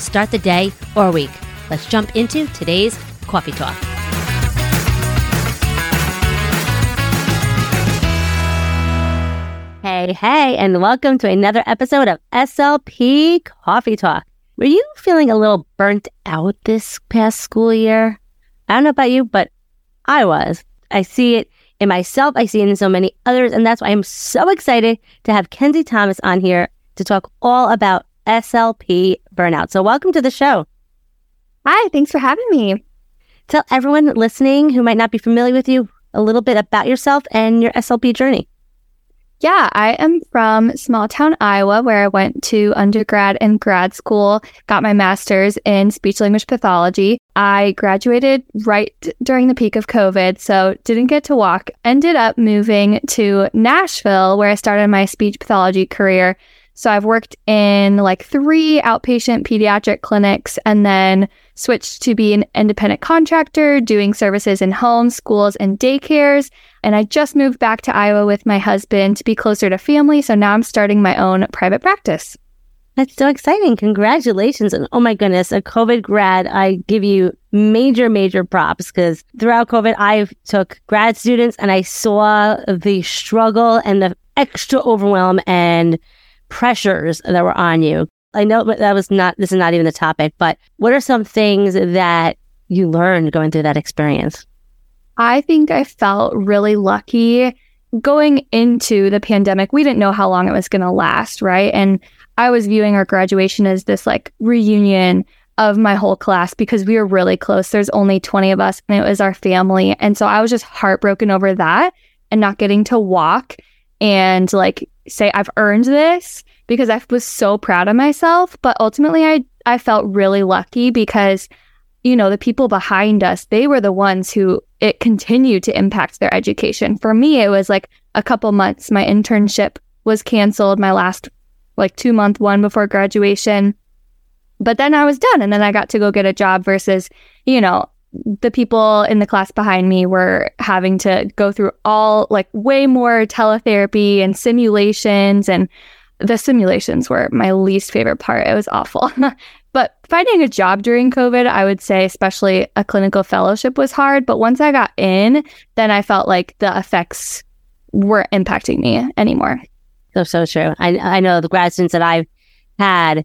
start the day or week. Let's jump into today's coffee talk. Hey, hey, and welcome to another episode of SLP Coffee Talk. Were you feeling a little burnt out this past school year? I don't know about you, but I was. I see it in myself, I see it in so many others, and that's why I'm so excited to have Kenzie Thomas on here to talk all about SLP burnout. So, welcome to the show. Hi, thanks for having me. Tell everyone listening who might not be familiar with you a little bit about yourself and your SLP journey. Yeah, I am from small town Iowa, where I went to undergrad and grad school, got my master's in speech language pathology. I graduated right during the peak of COVID, so didn't get to walk. Ended up moving to Nashville, where I started my speech pathology career. So I've worked in like three outpatient pediatric clinics and then switched to be an independent contractor doing services in homes, schools, and daycares. And I just moved back to Iowa with my husband to be closer to family. So now I'm starting my own private practice. That's so exciting. Congratulations. And oh my goodness, a COVID grad, I give you major, major props because throughout COVID, I took grad students and I saw the struggle and the extra overwhelm and pressures that were on you. I know that was not, this is not even the topic, but what are some things that you learned going through that experience? I think I felt really lucky going into the pandemic. We didn't know how long it was going to last, right? And I was viewing our graduation as this like reunion of my whole class because we were really close. There's only 20 of us and it was our family. And so I was just heartbroken over that and not getting to walk and like say I've earned this because I was so proud of myself. But ultimately, I, I felt really lucky because, you know, the people behind us, they were the ones who it continued to impact their education. For me, it was like a couple months. My internship was canceled, my last like two month one before graduation. But then I was done and then I got to go get a job versus, you know, the people in the class behind me were having to go through all like way more teletherapy and simulations and the simulations were my least favorite part. It was awful. but finding a job during COVID, I would say, especially a clinical fellowship, was hard. But once I got in, then I felt like the effects weren't impacting me anymore. So, so true. I, I know the grad students that I've had,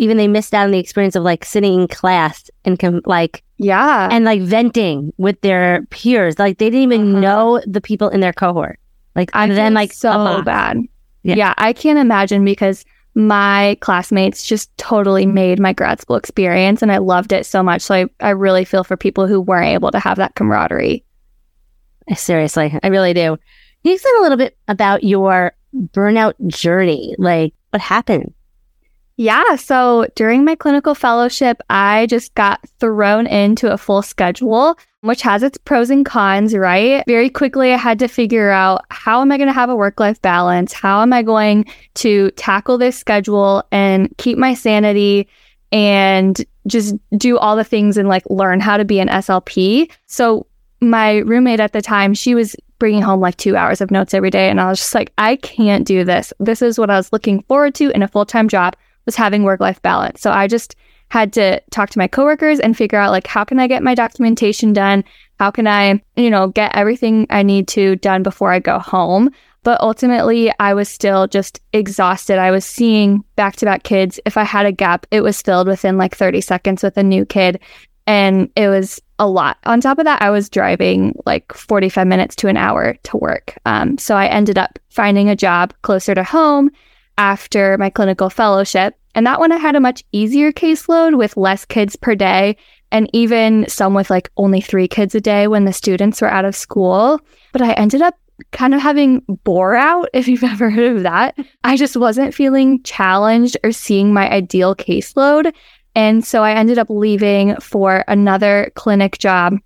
even they missed out on the experience of like sitting in class and com- like, yeah, and like venting with their peers. Like they didn't even uh-huh. know the people in their cohort. Like, I then like so bad. Yeah. yeah, I can't imagine because my classmates just totally made my grad school experience and I loved it so much. So I, I really feel for people who weren't able to have that camaraderie. Seriously, I really do. Can you explain a little bit about your burnout journey? Like what happened? Yeah. So during my clinical fellowship, I just got thrown into a full schedule, which has its pros and cons, right? Very quickly, I had to figure out how am I going to have a work life balance? How am I going to tackle this schedule and keep my sanity and just do all the things and like learn how to be an SLP? So my roommate at the time, she was bringing home like two hours of notes every day. And I was just like, I can't do this. This is what I was looking forward to in a full time job was having work life balance. So I just had to talk to my coworkers and figure out like how can I get my documentation done? How can I, you know, get everything I need to done before I go home? But ultimately, I was still just exhausted. I was seeing back to back kids. If I had a gap, it was filled within like 30 seconds with a new kid. And it was a lot. On top of that, I was driving like 45 minutes to an hour to work. Um, so I ended up finding a job closer to home after my clinical fellowship. And that one I had a much easier caseload with less kids per day and even some with like only three kids a day when the students were out of school. But I ended up kind of having bore out, if you've ever heard of that. I just wasn't feeling challenged or seeing my ideal caseload. And so I ended up leaving for another clinic job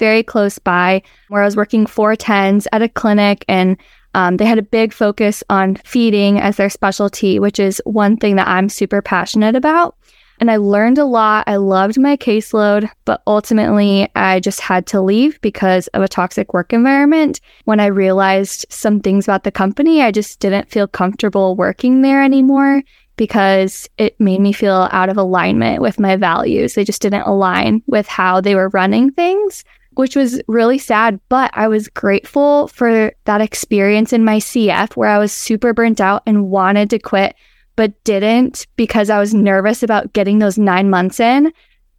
very close by where I was working four tens at a clinic and um, they had a big focus on feeding as their specialty, which is one thing that I'm super passionate about. And I learned a lot. I loved my caseload, but ultimately I just had to leave because of a toxic work environment. When I realized some things about the company, I just didn't feel comfortable working there anymore because it made me feel out of alignment with my values. They just didn't align with how they were running things which was really sad. But I was grateful for that experience in my CF where I was super burnt out and wanted to quit, but didn't because I was nervous about getting those nine months in.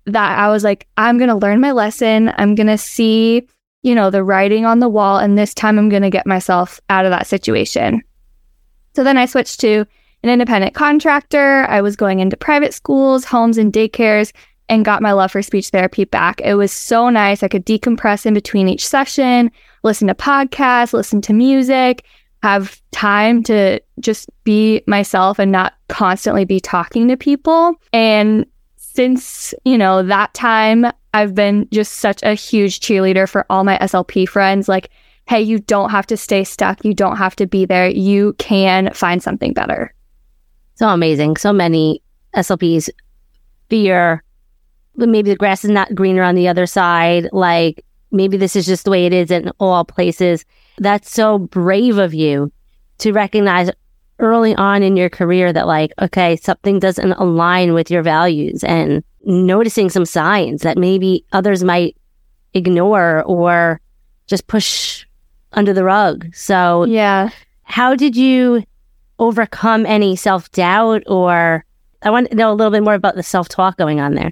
That I was like, I'm going to learn my lesson. I'm going to see, you know, the writing on the wall. And this time I'm going to get myself out of that situation. So then I switched to an independent contractor. I was going into private schools, homes, and daycares and got my love for speech therapy back. It was so nice. I could decompress in between each session, listen to podcasts, listen to music, have time to just be myself and not constantly be talking to people. And since, you know, that time, I've been just such a huge cheerleader for all my SLP friends. Like, hey, you don't have to stay stuck. You don't have to be there. You can find something better. So amazing. So many SLPs fear maybe the grass is not greener on the other side. Like maybe this is just the way it is in all places. That's so brave of you to recognize early on in your career that like, okay, something doesn't align with your values and noticing some signs that maybe others might ignore or just push under the rug. So, yeah. How did you overcome any self doubt or I want to know a little bit more about the self talk going on there?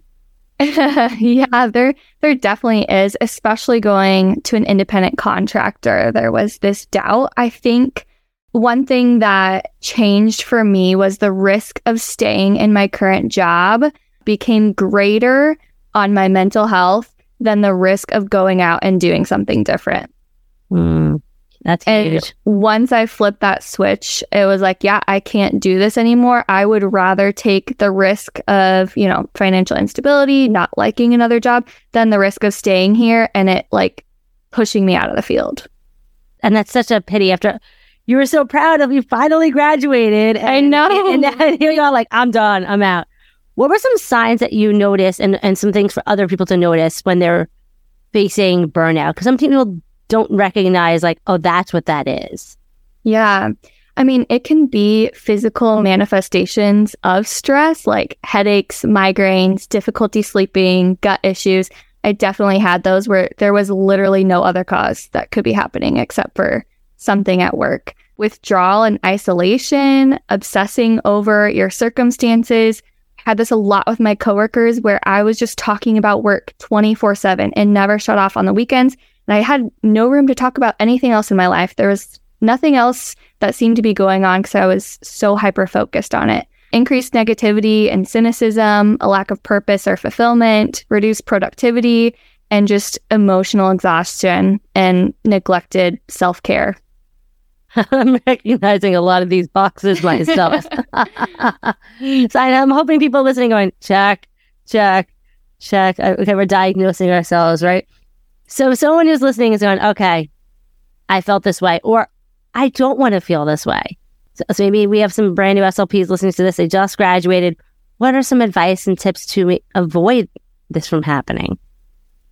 yeah, there there definitely is, especially going to an independent contractor. There was this doubt. I think one thing that changed for me was the risk of staying in my current job became greater on my mental health than the risk of going out and doing something different. Mm. That's and huge. Once I flipped that switch, it was like, yeah, I can't do this anymore. I would rather take the risk of, you know, financial instability, not liking another job, than the risk of staying here and it like pushing me out of the field. And that's such a pity after you were so proud of you finally graduated. And, I know. And, and here you are like, I'm done, I'm out. What were some signs that you noticed and, and some things for other people to notice when they're facing burnout? Because some people don't recognize like, oh, that's what that is. Yeah. I mean, it can be physical manifestations of stress like headaches, migraines, difficulty sleeping, gut issues. I definitely had those where there was literally no other cause that could be happening except for something at work. Withdrawal and isolation, obsessing over your circumstances. had this a lot with my coworkers where I was just talking about work 24 7 and never shut off on the weekends. And I had no room to talk about anything else in my life. There was nothing else that seemed to be going on because I was so hyper focused on it. Increased negativity and cynicism, a lack of purpose or fulfillment, reduced productivity, and just emotional exhaustion and neglected self care. I'm recognizing a lot of these boxes myself. so I'm hoping people listening going, check, check, check. Okay, we're diagnosing ourselves, right? So someone who's listening is going, okay, I felt this way, or I don't want to feel this way. So, so maybe we have some brand new SLPs listening to this. They just graduated. What are some advice and tips to avoid this from happening?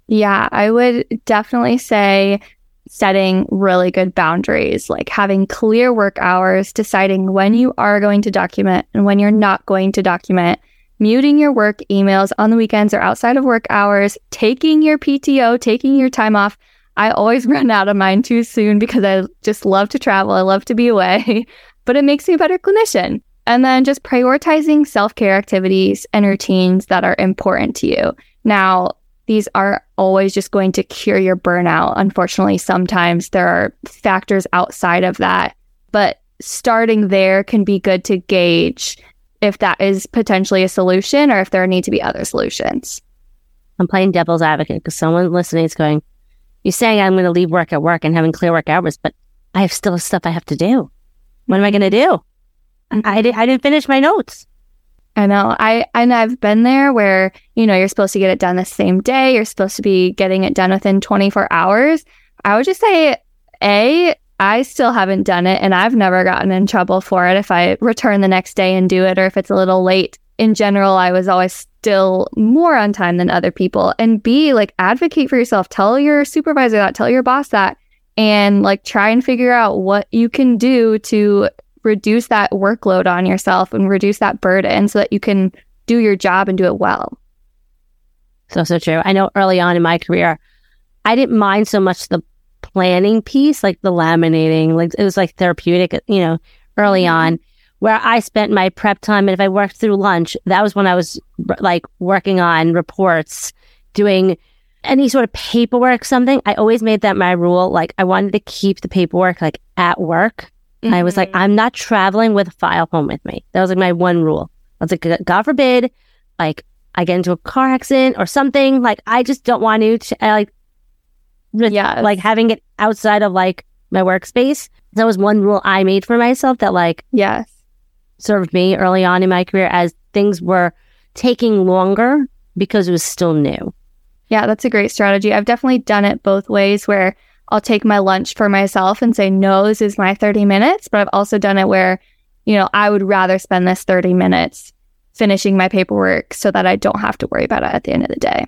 Yeah, I would definitely say setting really good boundaries, like having clear work hours, deciding when you are going to document and when you're not going to document, muting your work emails on the weekends or outside of work hours, taking your PTO, taking your time off. I always run out of mine too soon because I just love to travel. I love to be away, but it makes me a better clinician. And then just prioritizing self care activities and routines that are important to you. Now, these are always just going to cure your burnout. Unfortunately, sometimes there are factors outside of that, but starting there can be good to gauge if that is potentially a solution or if there need to be other solutions. I'm playing devil's advocate because someone listening is going, You're saying I'm going to leave work at work and having clear work hours, but I have still stuff I have to do. What am I going to do? Mm-hmm. I, I didn't finish my notes. I know. I and I've been there where, you know, you're supposed to get it done the same day. You're supposed to be getting it done within 24 hours. I would just say A, I still haven't done it and I've never gotten in trouble for it if I return the next day and do it or if it's a little late. In general, I was always still more on time than other people. And B, like advocate for yourself. Tell your supervisor that, tell your boss that and like try and figure out what you can do to reduce that workload on yourself and reduce that burden so that you can do your job and do it well. So, so true. I know early on in my career, I didn't mind so much the planning piece, like the laminating, like it was like therapeutic, you know, early mm-hmm. on, where I spent my prep time. And if I worked through lunch, that was when I was like working on reports, doing any sort of paperwork, something. I always made that my rule. Like I wanted to keep the paperwork like at work Mm-hmm. I was like, mm-hmm. I'm not traveling with a file home with me. That was like my one rule. I was like, God forbid, like I get into a car accident or something. Like I just don't want to, I like, yeah, like having it outside of like my workspace. That was one rule I made for myself that like, yes, served me early on in my career as things were taking longer because it was still new. Yeah, that's a great strategy. I've definitely done it both ways where I'll take my lunch for myself and say, no, this is my 30 minutes. But I've also done it where, you know, I would rather spend this 30 minutes finishing my paperwork so that I don't have to worry about it at the end of the day.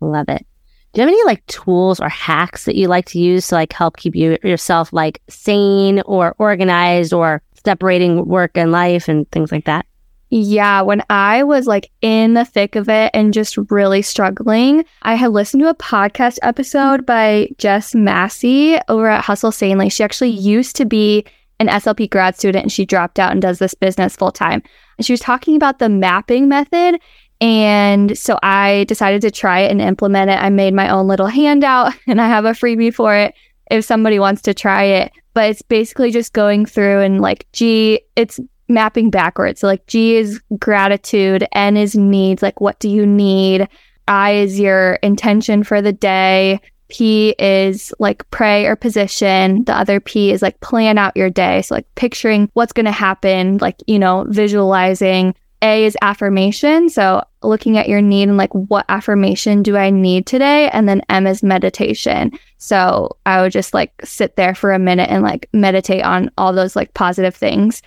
Love it. Do you have any like tools or hacks that you like to use to like help keep you yourself like sane or organized or separating work and life and things like that? Yeah, when I was like in the thick of it and just really struggling, I had listened to a podcast episode by Jess Massey over at Hustle Sanely. She actually used to be an SLP grad student and she dropped out and does this business full time. And she was talking about the mapping method. And so I decided to try it and implement it. I made my own little handout and I have a freebie for it if somebody wants to try it. But it's basically just going through and like, gee, it's mapping backwards. So like G is gratitude, N is needs, like what do you need? I is your intention for the day. P is like pray or position. The other P is like plan out your day. So like picturing what's going to happen, like, you know, visualizing. A is affirmation. So looking at your need and like what affirmation do I need today? And then M is meditation. So I would just like sit there for a minute and like meditate on all those like positive things.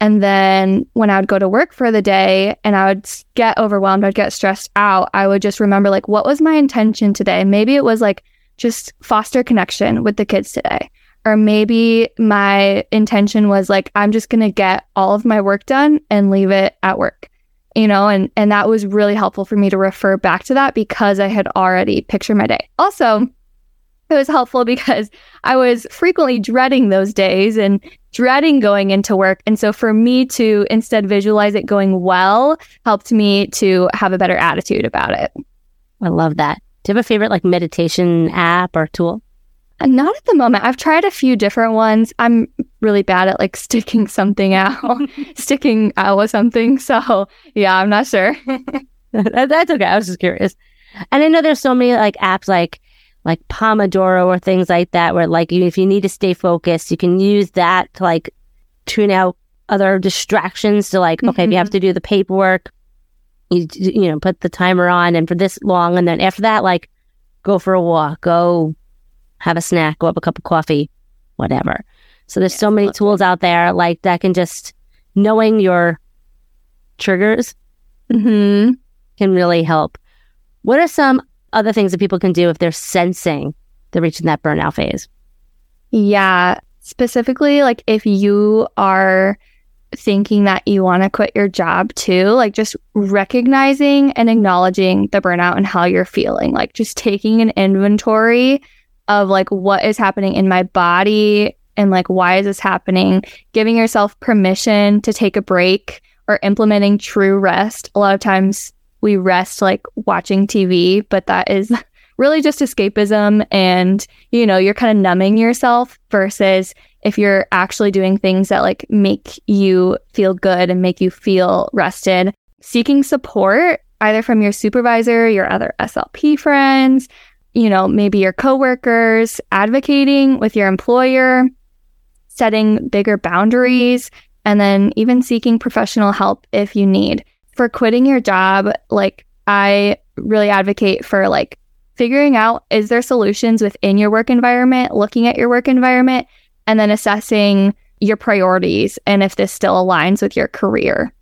And then when I would go to work for the day and I would get overwhelmed, I'd get stressed out, I would just remember, like, what was my intention today? Maybe it was like just foster connection with the kids today. Or maybe my intention was like, I'm just going to get all of my work done and leave it at work, you know? And, and that was really helpful for me to refer back to that because I had already pictured my day. Also, it was helpful because I was frequently dreading those days and dreading going into work. And so for me to instead visualize it going well helped me to have a better attitude about it. I love that. Do you have a favorite like meditation app or tool? Not at the moment. I've tried a few different ones. I'm really bad at like sticking something out, sticking out with something. So yeah, I'm not sure. That's okay. I was just curious. And I know there's so many like apps like like Pomodoro or things like that where like if you need to stay focused, you can use that to like tune out other distractions to like, okay, if you have Mhm. to do the paperwork, you you know, put the timer on and for this long and then after that, like go for a walk, go have a snack, go have a cup of coffee, whatever. So there's Yes, so many tools out there like that can just knowing your triggers hmm can really help. What are some other things that people can do if they're sensing they're reaching that burnout phase? Yeah. Specifically, like if you are thinking that you want to quit your job too, like just recognizing and acknowledging the burnout and how you're feeling, like just taking an inventory of like what is happening in my body and like why is this happening, giving yourself permission to take a break or implementing true rest. A lot of times we rest like watching TV, but that is really just escapism and you know, you're kind of numbing yourself versus if you're actually doing things that like make you feel good and make you feel rested, seeking support either from your supervisor, your other SLP friends, you know, maybe your coworkers, advocating with your employer, setting bigger boundaries, and then even seeking professional help if you need. For quitting your job, like I really advocate for like figuring out is there solutions within your work environment, looking at your work environment, and then assessing your priorities and if this still aligns with your career.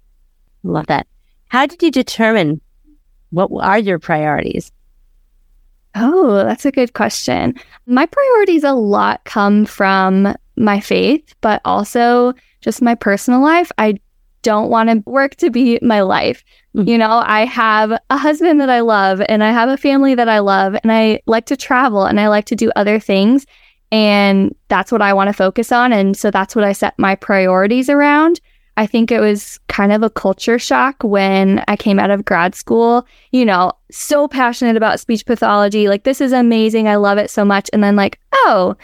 Love that. How did you determine what are your priorities? Oh, that's a good question. My priorities a lot come from my faith, but also just my personal life. I don't want to work to be my life. Mhm. You know, I have a husband that I love and I have a family that I love and I like to travel and I like to do other things. And that's what I want to focus on. And so that's what I set my priorities around. I think it was kind of a culture shock when I came out of grad school. You know, so passionate about speech pathology. Like, this is amazing. I love it so much. And then, like, oh,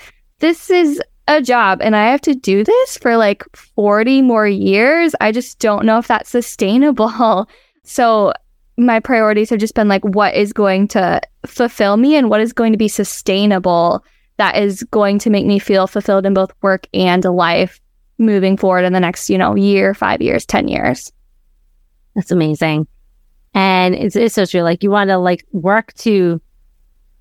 this is a job and I have to do this for like 40 more years. I just don't know if that's sustainable. So, my priorities have just been like, what is going to fulfill me and what is going to be sustainable that is going to make me feel fulfilled in both work and life moving forward in the next, you know, year, five years, 10 years. That's amazing. And it's, it's so true. Like you want to like work to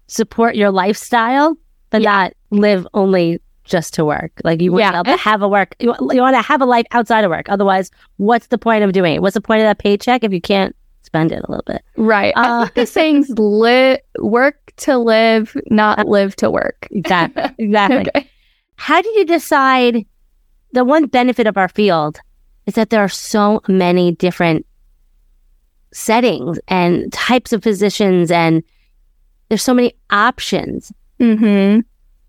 support your lifestyle, but not live only just to work. Like you want Yeah. to be able to have a work, you, you want to have a life outside of work. Otherwise, what's the point of doing it? What's the point of that paycheck if you can't spend it a little bit? Right. I Uh, the saying's li- work to live, not live to work. Exactly. Exactly. Okay. How do you decide? The one benefit of our field is that there are so many different settings and types of physicians, and there's so many options. Mm-hmm.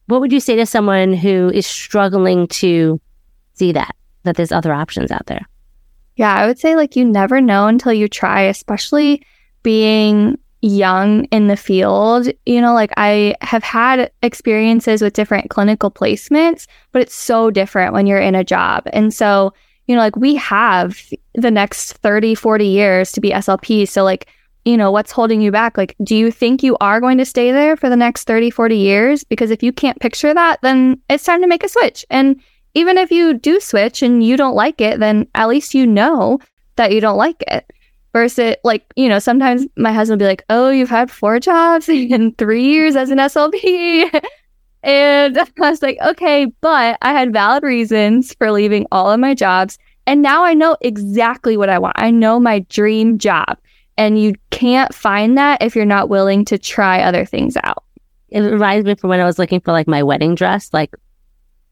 What would you say to someone who is struggling to see that, that there's other options out there? Yeah, I would say like you never know until you try, especially being young in the field. You know, like I have had experiences with different clinical placements, but it's so different when you're in a job. And so, you know, like we have the next 30, 40 years to be SLP. So, like, you know, what's holding you back? Like, do you think you are going to stay there for the next 30, 40 years? Because if you can't picture that, then it's time to make a switch. And even if you do switch and you don't like it, then at least you know that you don't like it. Versus, like, you know, sometimes my husband will be like, Oh, you've had four jobs in three years as an SLP. and I was like, Okay, but I had valid reasons for leaving all of my jobs. And now I know exactly what I want. I know my dream job. And you can't find that if you're not willing to try other things out. It reminds me from when I was looking for like my wedding dress, like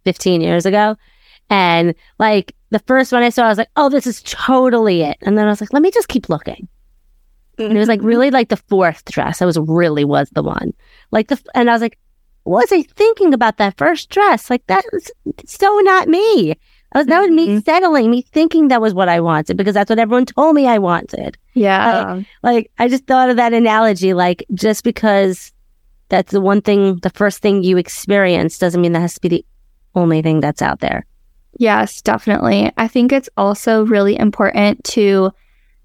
15 years ago. And like the first one I saw, I was like, oh, this is totally it. And then I was like, let me just keep looking. And it was like really like the fourth dress. I was really was the one. Like the, and I was like, was I thinking about that first dress? Like that's so not me. I was, that was me Mhm. settling, me thinking that was what I wanted because that's what everyone told me I wanted. Yeah. Like I just thought of that analogy, like just because that's the one thing, the first thing you experience doesn't mean that has to be the only thing that's out there. Yes, definitely. I think it's also really important to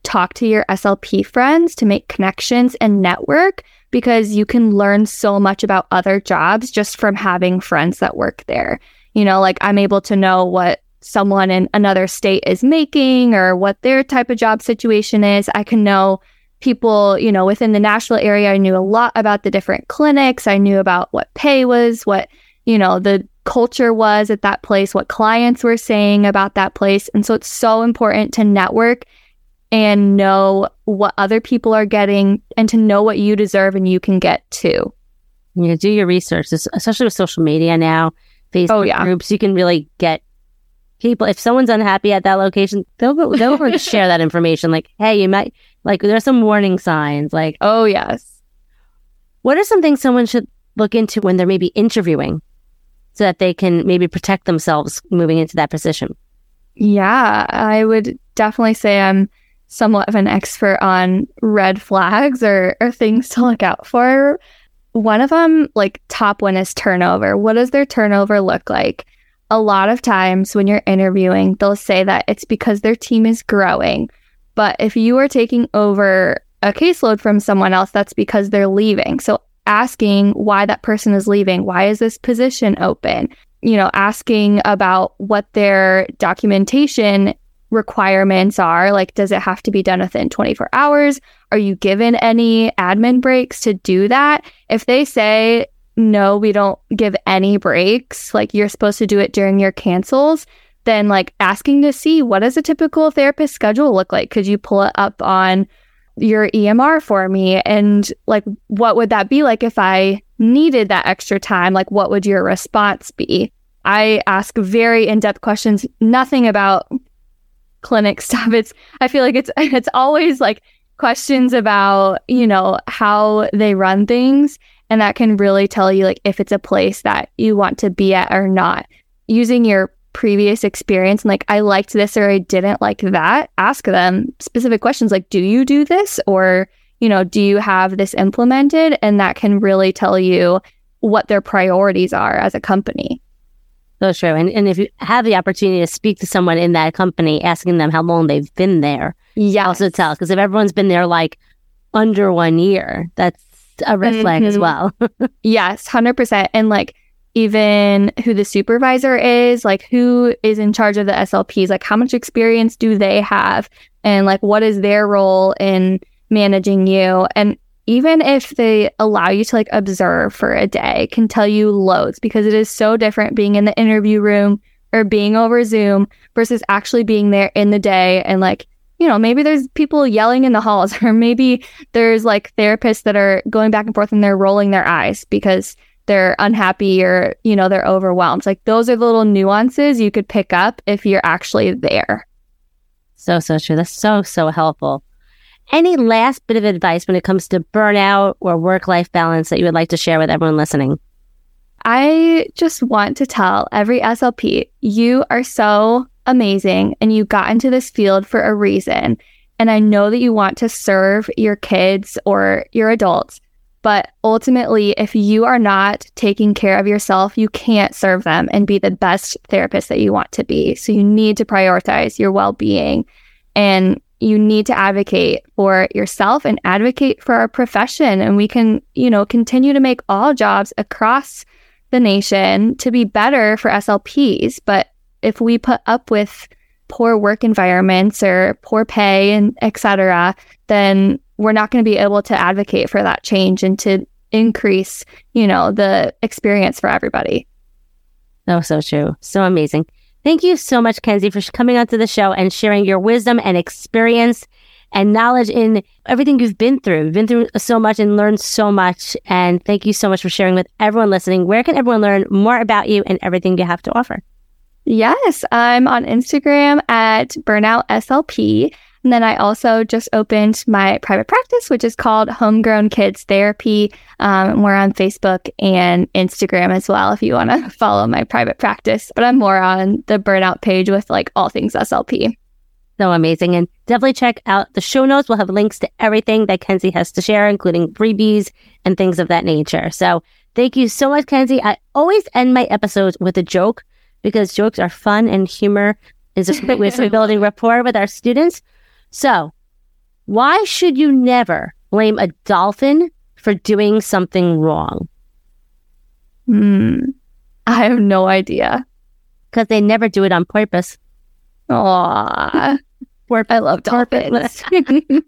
talk to your SLP friends to make connections and network because you can learn so much about other jobs just from having friends that work there. You know, like I'm able to know what someone in another state is making or what their type of job situation is. I can know people, you know, within the Nashville area. I knew a lot about the different clinics. I knew about what pay was, what, you know, the culture was at that place, what clients were saying about that place. And so it's so important to network and know what other people are getting and to know what you deserve and you can get too. Yeah, do your research, especially with social media now, Facebook oh, yeah. groups. You can really get people. If someone's unhappy at that location, they'll go, they'll go share that information. Like, hey, you might like there's some warning signs. Like, oh yes. What are some things someone should look into when they're maybe interviewing, so that they can maybe protect themselves moving into that position? Yeah, I would definitely say I'm somewhat of an expert on red flags or, or things to look out for. One of them, like top one, is turnover. What does their turnover look like? A lot of times when you're interviewing, they'll say that it's because their team is growing. But if you are taking over a caseload from someone else, that's because they're leaving. So asking why that person is leaving, why is this position open? You know, asking about what their documentation requirements are. Like, does it have to be done within 24 hours? Are you given any admin breaks to do that? If they say, no, we don't give any breaks, like you're supposed to do it during your cancels, then like asking to see what does a typical therapist schedule look like? Could you pull it up on your EMR for me? And like, what would that be like if I needed that extra time? Like, what would your response be? I ask very in depth questions, nothing about clinic stuff. It's I feel like it's it's always like questions about, you know, how they run things and that can really tell you like if it's a place that you want to be at or not. Using your previous experience and like I liked this or I didn't like that, ask them specific questions like do you do this or you know, do you have this implemented and that can really tell you what their priorities are as a company. So true. And, and if you have the opportunity to speak to someone in that company, asking them how long they've been there, yeah, also tell. Because if everyone's been there like under one year, that's a red mm-hmm. flag as mm-hmm. well. yes, 100%. And like, even who the supervisor is, like who is in charge of the SLPs, like how much experience do they have, and like what is their role in managing you. And even if they allow you to like observe for a day, can tell you loads because it is so different being in the interview room or being over Zoom versus actually being there in the day and like you know, maybe there's people yelling in the halls, or maybe there's like therapists that are going back and forth and they're rolling their eyes because they're unhappy or, you know, they're overwhelmed. Like those are the little nuances you could pick up if you're actually there. So, so true. That's so, so helpful. Any last bit of advice when it comes to burnout or work life balance that you would like to share with everyone listening? I just want to tell every SLP, you are so amazing and you got into this field for a reason. And I know that you want to serve your kids or your adults. But ultimately, if you are not taking care of yourself, you can't serve them and be the best therapist that you want to be. So you need to prioritize your well being. And you need to advocate for yourself and advocate for our profession. And we can, you know, continue to make all jobs across the nation to be better for SLPs. But if we put up with poor work environments or poor pay and etc., then we're not going to be able to advocate for that change and to increase, you know, the experience for everybody. Oh, so true. So amazing. Thank you so much, Kenzie, for coming onto the show and sharing your wisdom and experience and knowledge in everything you've been through. You've been through so much and learned so much. And thank you so much for sharing with everyone listening. Where can everyone learn more about you and everything you have to offer? Yes, I'm on Instagram at Burnout SLP. And then I also just opened my private practice, which is called Homegrown Kids Therapy. Um, we're on Facebook and Instagram as well if you want to follow my private practice. But I'm more on the burnout page with like all things SLP. So amazing. And definitely check out the show notes. We'll have links to everything that Kenzie has to share, including freebies and things of that nature. So thank you so much, Kenzie. I always end my episodes with a joke because jokes are fun and humor is a great way of building rapport with our students. So why should you never blame a dolphin for doing something wrong? Hmm. I have no idea. Because they never do it on purpose. Aww. I love dolphins. hey,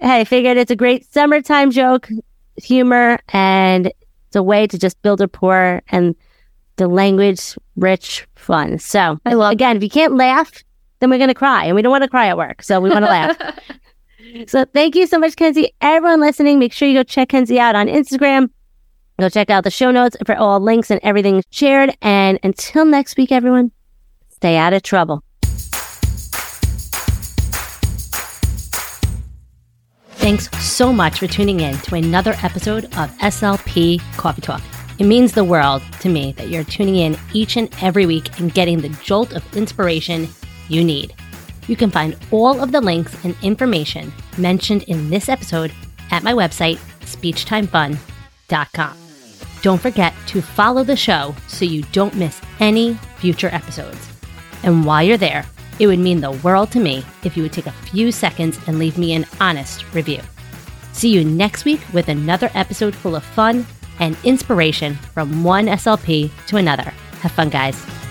I figured it's a great summertime joke, humor, and it's a way to just build rapport and the language rich fun. So I love again, if you can't laugh, then we're gonna cry. And we don't want to cry at work. So we want to laugh. So thank you so much, Kenzie. Everyone listening, make sure you go check Kenzie out on Instagram. Go check out the show notes for all links and everything shared. And until next week, everyone, stay out of trouble. Thanks so much for tuning in to another episode of SLP Coffee Talk. It means the world to me that you're tuning in each and every week and getting the jolt of inspiration you need. You can find all of the links and information mentioned in this episode at my website, speechtimefun.com. Don't forget to follow the show so you don't miss any future episodes. And while you're there, it would mean the world to me if you would take a few seconds and leave me an honest review. See you next week with another episode full of fun and inspiration from one SLP to another. Have fun, guys.